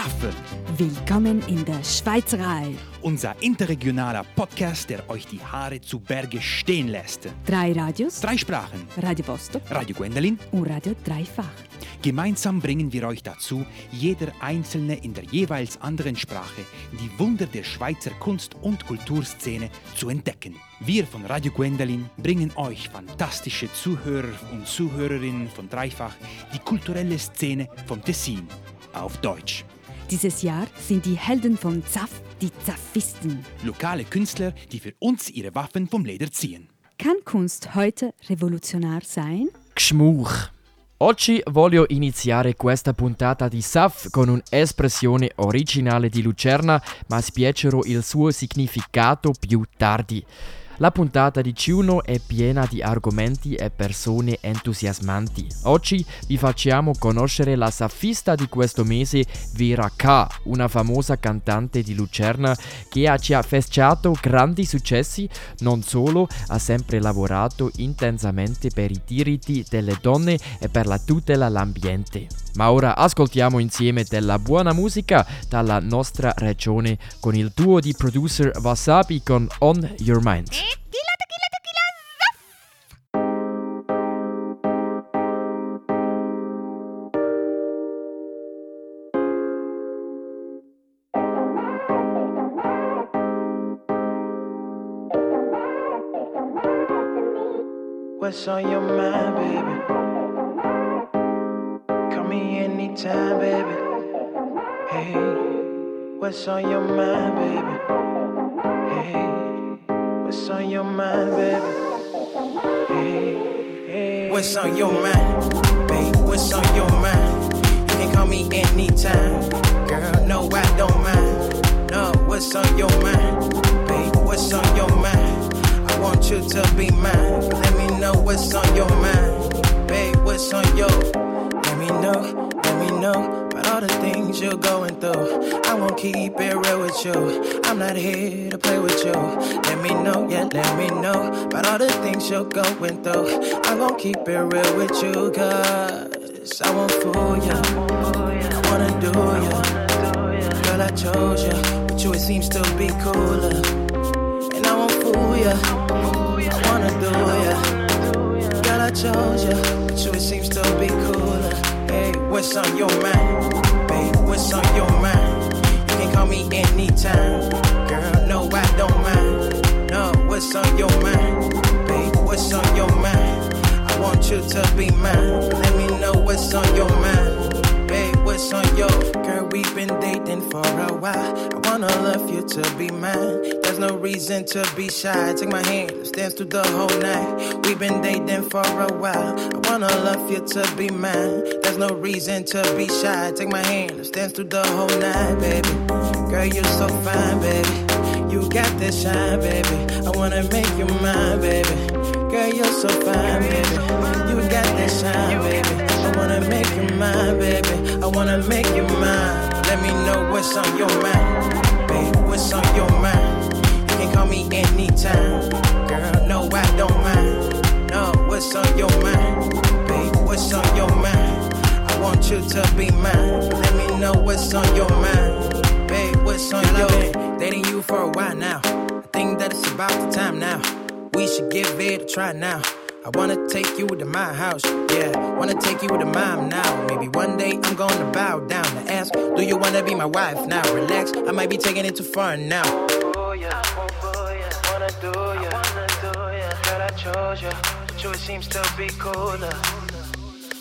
ZAF, Willkommen in der Schweizerei. unser interregionaler Podcast, der euch die Haare zu Berge stehen lässt. Drei Radios, Drei Sprachen. Radio Vostok Radio Gwendolin. und Radio Dreifach. Gemeinsam bringen wir euch dazu, jeder Einzelne in der jeweils anderen Sprache die Wunder der Schweizer Kunst- und Kulturszene zu entdecken. Wir von Radio Gwendolin bringen euch fantastische Zuhörer und Zuhörerinnen von Dreifach die kulturelle Szene vom Tessin auf Deutsch. Dieses Jahr sind die Helden von ZAF die Zafisten. Lokale Künstler, die für uns ihre Waffen vom Leder ziehen. Kann Kunst heute revolutionär sein? Gschmuch. Oggi voglio iniziare questa puntata di SAF con un'espressione originale di Lucerna, ma spiegherò il suo significato più tardi. La puntata di Ciuno è piena di argomenti e persone entusiasmanti. Oggi vi facciamo conoscere la safista di questo mese, Vera K., una famosa cantante di Lucerna che ci ha festeggiato grandi successi, non solo ha sempre lavorato intensamente per i diritti delle donne e per la tutela dell'ambiente. Ma ora ascoltiamo insieme della buona musica dalla nostra regione con il duo di producer Wasabi con On Your Mind. What's on your mind, baby? Call me anytime, baby. Hey, what's on your mind, baby? Hey, what's on your mind, baby? Hey, hey. What's on your mind, babe? What's on your mind? You can call me anytime, girl. No, I don't mind. No, what's on your mind, babe? What's on your mind? I want you to be mine. Let me know what's on your mind, babe. What's on your? Let me know, let me know all the things you're going through. I won't keep it real with you. I'm not here to play with you. Let me know, yeah, let me know about all the things you're going through. I'm gonna keep it real with you, cause I won't fool ya. I wanna do ya. Girl, I chose ya, but you it seems to be cooler. And I won't fool ya. I wanna do ya. Girl, I chose ya, but you it seems to be cooler. Hey, what's on your mind? What's on your mind? You can call me anytime. Girl, no, I don't mind. No, what's on your mind? Babe, what's on your mind? I want you to be mine. Let me know what's on your mind. Babe, what's on your girl? We've been dating for a while. Wanna love you to be mine. There's no reason to be shy. Take my hand, let's dance through the whole night. We've been dating for a while. I wanna love you to be mine. There's no reason to be shy. Take my hand, let's dance through the whole night, baby. Girl, you're so fine, baby. You got this shine, baby. I wanna make you mine, baby. Girl, you're so fine, baby. You got that shine, baby. I wanna make you mine, baby. I wanna make you mine. Let me know what's on your mind, babe. What's on your mind? You can call me anytime, girl. No, I don't mind. No, what's on your mind, babe? What's on your mind? I want you to be mine. Let me know what's on your mind, babe. What's on your mind? Dating you for a while now. I think that it's about the time now. We should give it a try now. I wanna take you to my house, yeah. Wanna take you to mine now. Maybe one day I'm gonna bow down and ask, Do you wanna be my wife now? Relax, I might be taking it too far now. Oh yeah, oh yeah, wanna do ya, wanna do ya. Girl, I chose ya, but you seems to be cooler.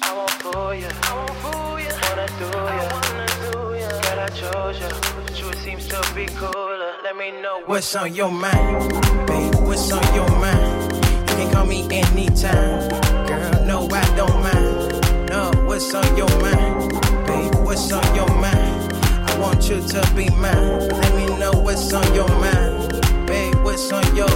I won't fool ya, I won't fool ya. Wanna do ya, wanna do ya. Girl, I chose ya, but you seems to be cooler. Let me know what's on your mind, babe. What's on your mind? Can call me anytime, girl. No, I don't mind. No, what's on your mind, babe? What's on your mind? I want you to be mine. Let me know what's on your mind, babe. What's on your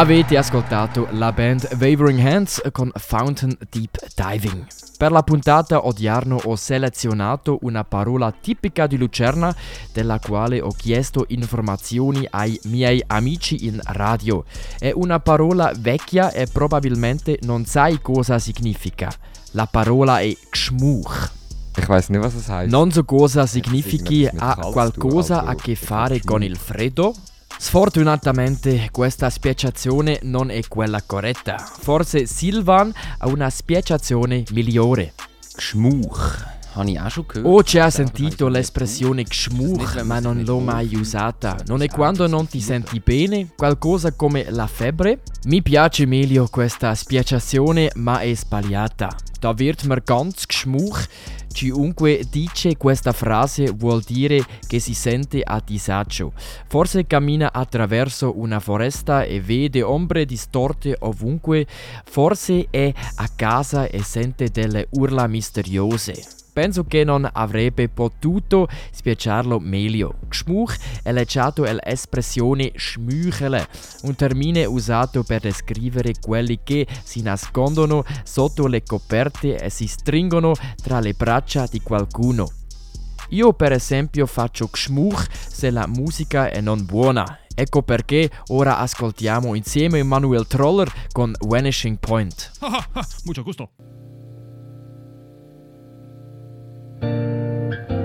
Avete ascoltato la band Wavering Hands con Fountain Deep Diving. Per la puntata odierno ho selezionato una parola tipica di Lucerna della quale ho chiesto informazioni ai miei amici in radio. È una parola vecchia e probabilmente non sai cosa significa. La parola è heißt. Non so cosa significhi ha qualcosa a che fare con il freddo, Sfortunatamente questa spiegazione non è quella corretta. Forse Silvan ha una spiegazione migliore. Gehört. Ho già sentito l'espressione gschmuch, ma non l'ho mai usata. Non è quando non ti senti bene? Qualcosa come la febbre? Mi piace meglio questa spiegazione, ma è sbagliata. Da wird mir ganz gschmuch Chiunque dice questa frase vuol dire che si sente a disagio. Forse cammina attraverso una foresta e vede ombre distorte ovunque. Forse è a casa e sente delle urla misteriose. Penso che non avrebbe potuto spiegarlo meglio. Gschmuch è legato all'espressione schmüchele, un termine usato per descrivere quelli che si nascondono sotto le coperte e si stringono tra le braccia di qualcuno. Io per esempio faccio gschmuch se la musica è non buona. Ecco perché ora ascoltiamo insieme Manuel Troller con Vanishing Point. Mucho gusto. Thank you.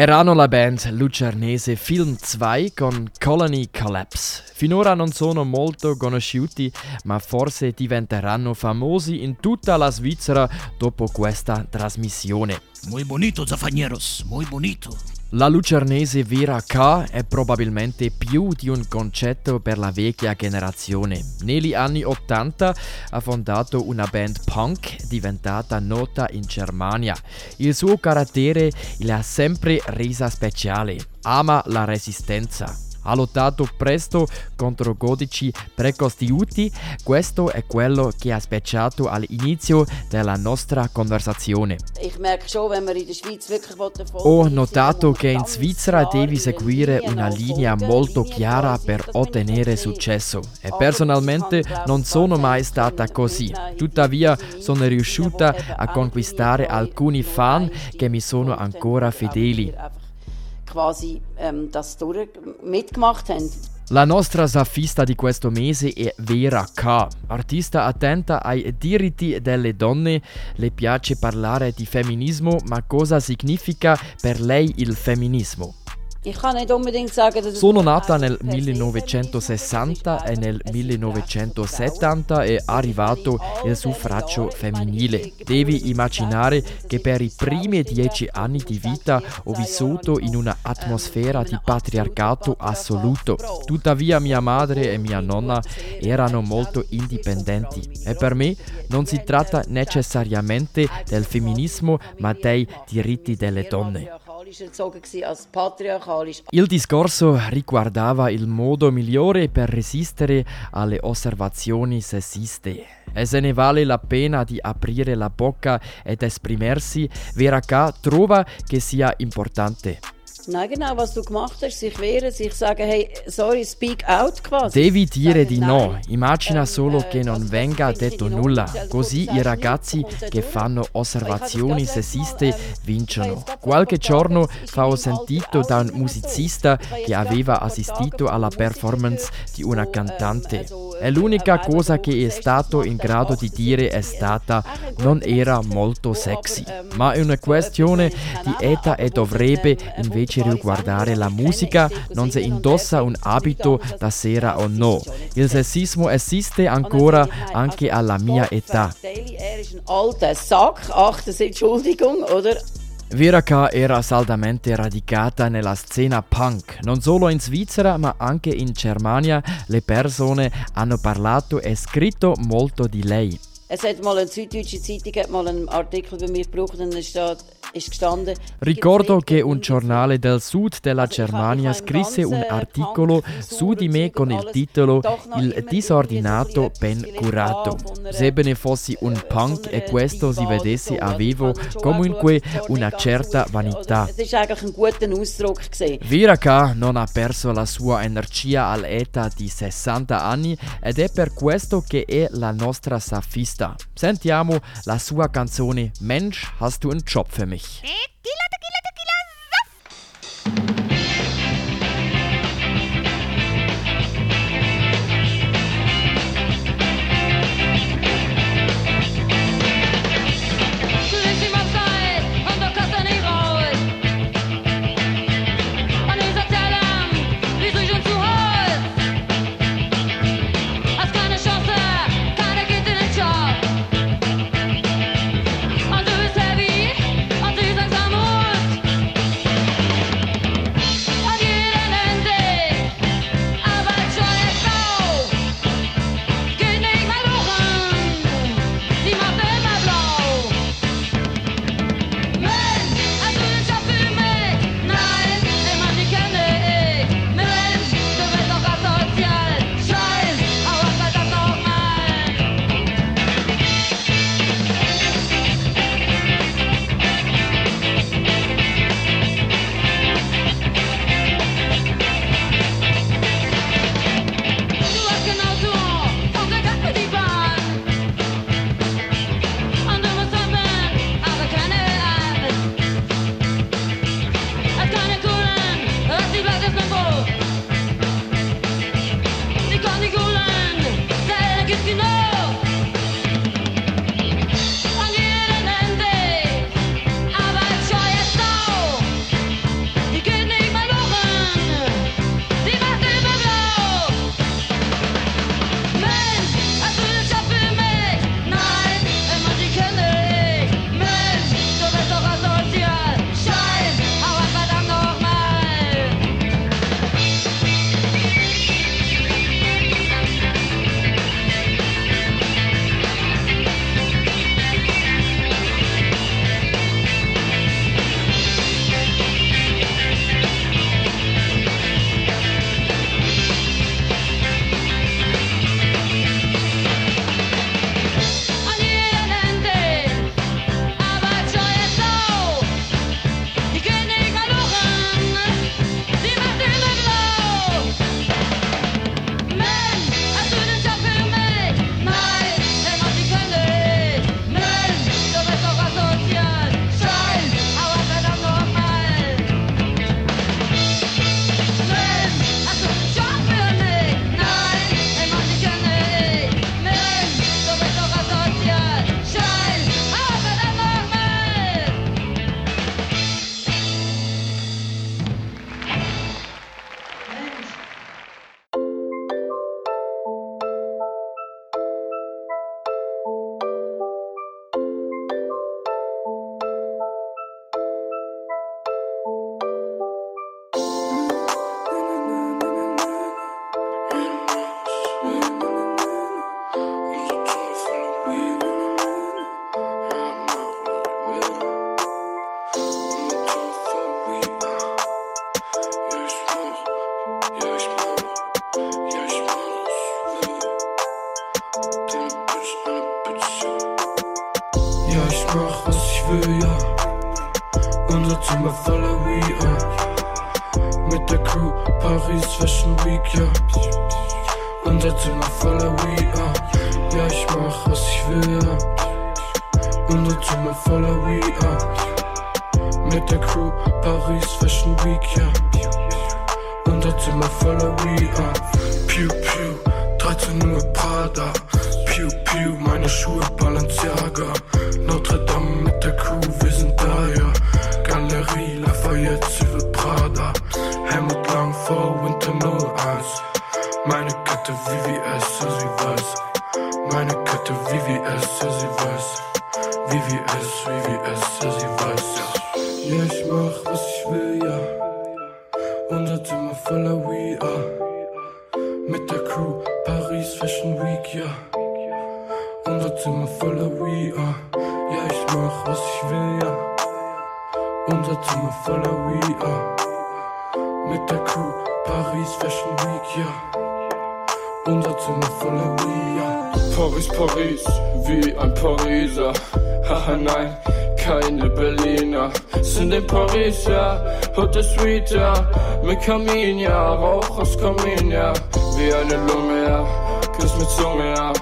Erano la band lucernese Film 2 con Colony Collapse. Finora non sono molto conosciuti, ma forse diventeranno famosi in tutta la Svizzera dopo questa trasmissione. Muy bonito, Zafanieros, muy bonito. La lucernese Vera K è probabilmente più di un concetto per la vecchia generazione. Negli anni 80 ha fondato una band punk diventata nota in Germania. Il suo carattere l'ha sempre resa speciale. Ama la resistenza ha lottato presto contro codici precostituiti, questo è quello che ha specciato all'inizio della nostra conversazione. Ho notato che in Svizzera devi seguire una linea molto chiara per ottenere successo. E personalmente non sono mai stata così. Tuttavia sono riuscita a conquistare alcuni fan che mi sono ancora fedeli quasi ähm, das durch mitgemacht haben. La nostra safista di questo mese è Vera K., artista attenta ai diritti delle donne. Le piace parlare di femminismo, ma cosa significa per lei il femminismo? Sono nata nel 1960 e nel 1970 è arrivato il suffragio femminile. Devi immaginare che per i primi dieci anni di vita ho vissuto in un'atmosfera di patriarcato assoluto. Tuttavia mia madre e mia nonna erano molto indipendenti e per me non si tratta necessariamente del femminismo ma dei diritti delle donne. Il discorso riguardava il modo migliore per resistere alle osservazioni sessiste. E se ne vale la pena di aprire la bocca ed esprimersi, Vera K. trova che sia importante. Nein, genau, was du gemacht hast, sich wehren, sich sagen, hey, sorry, speak out quasi. Devi dire di no, immagina solo che non venga detto nulla, così i ragazzi che fanno osservazioni sessiste vincono. Qualche giorno fa ho sentito da un musicista che aveva assistito alla performance di una cantante. E l'unica cosa che è stato in grado di dire è stata non era molto sexy, ma è una questione di età e dovrebbe invece invece riguardare la musica non si indossa un abito da sera o no. Il sessismo esiste ancora anche alla mia età. Viraka era saldamente radicata nella scena punk, non solo in Svizzera ma anche in Germania. Le persone hanno parlato e scritto molto di lei. Es hat mal eine süddeutsche Zeitung hat mal einen Artikel über mich gebraucht und da steht. Ricordo che un giornale del sud della Germania scrisse un articolo su di me con il titolo Il disordinato ben curato. Sebbene fossi un punk e questo si vedesse avevo comunque una certa vanità. Viraka non ha perso la sua energia all'età di 60 anni ed è per questo che è la nostra safista. Sentiamo la sua canzone Mensch, hast du einen Job für mich? euch. Tequila, tequila, tequila, saft. Zimmer voller We Mit der Crew Paris Fashion Week, ja. Unser Zimmer voller We Ja, ich mach, was ich will, ja. Unser Zimmer voller We Mit der Crew Paris Fashion Week, ja. Unser Zimmer voller We Pew, pew, 13 Uhr Prada. Pew, pew, meine Schuhe Balenciaga. Notre Dame mit der Crew, wir sind da, ja. Galerie Lafayette, Süve Prada. Helmut Lang vor Winter 01. Meine Kette VVS, sie weiß. Meine Kette VVS, sie weiß. VVS, VVS, sie weiß, ja. Ja, ich mach, was ich will, ja. Unser Zimmer voller We Mit der Crew Paris Fashion Week, ja. Unser Zimmer voller We Ja, ich mach, was ich will, ja. Unser Zimmer voller We-Ah. Mit der Crew Paris Fashion Week, ja. Unser Zimmer voller We-Ah. Paris, Paris, wie ein Pariser. Haha, nein, keine Berliner. Sind in Paris, ja. Hotel Suite, ja. Mit Kamin, ja. Rauch aus Kamin, ja. Wie eine Lunge, ja. Küss mit Zunge, ja.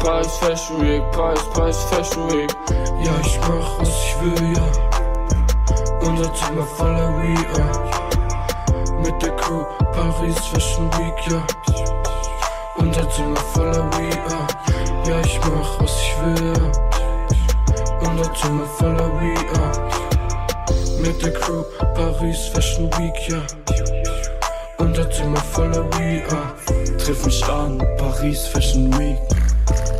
Paris Fashion Week, Paris, Paris Fashion Week. Ja, ich mach, was ich will, ja. Unser Zimmer voller We-Ah. Mit der Crew Paris Fashion Week, ja. Unser Zimmer voller We-Ah. Ja, ich mach, was ich will, ja. Unser Zimmer voller We-Ah. Mit der Crew Paris Fashion Week, ja. Unser Zimmer voller We-Ah. Triff mich an, Paris Fashion Week.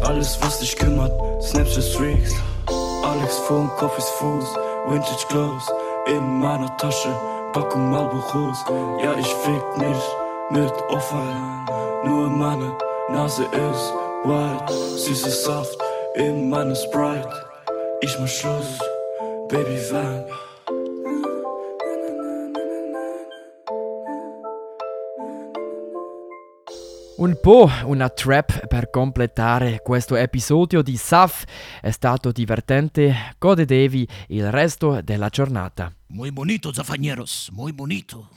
Alles, was dich kümmert, Snapchat Streaks. Alex Funk, Coffees Fuß, Vintage Clothes. In meiner Tasche, Packung Marlboros. Ja, ich fick nicht mit Auffallen. Nur meine Nase ist white. Süßer Saft in meiner Sprite. Ich mach Schluss, Baby Van. Un po' una trap per completare questo episodio di SAF. È stato divertente, godetevi il resto della giornata. Muy bonito, zafañeros, muy bonito.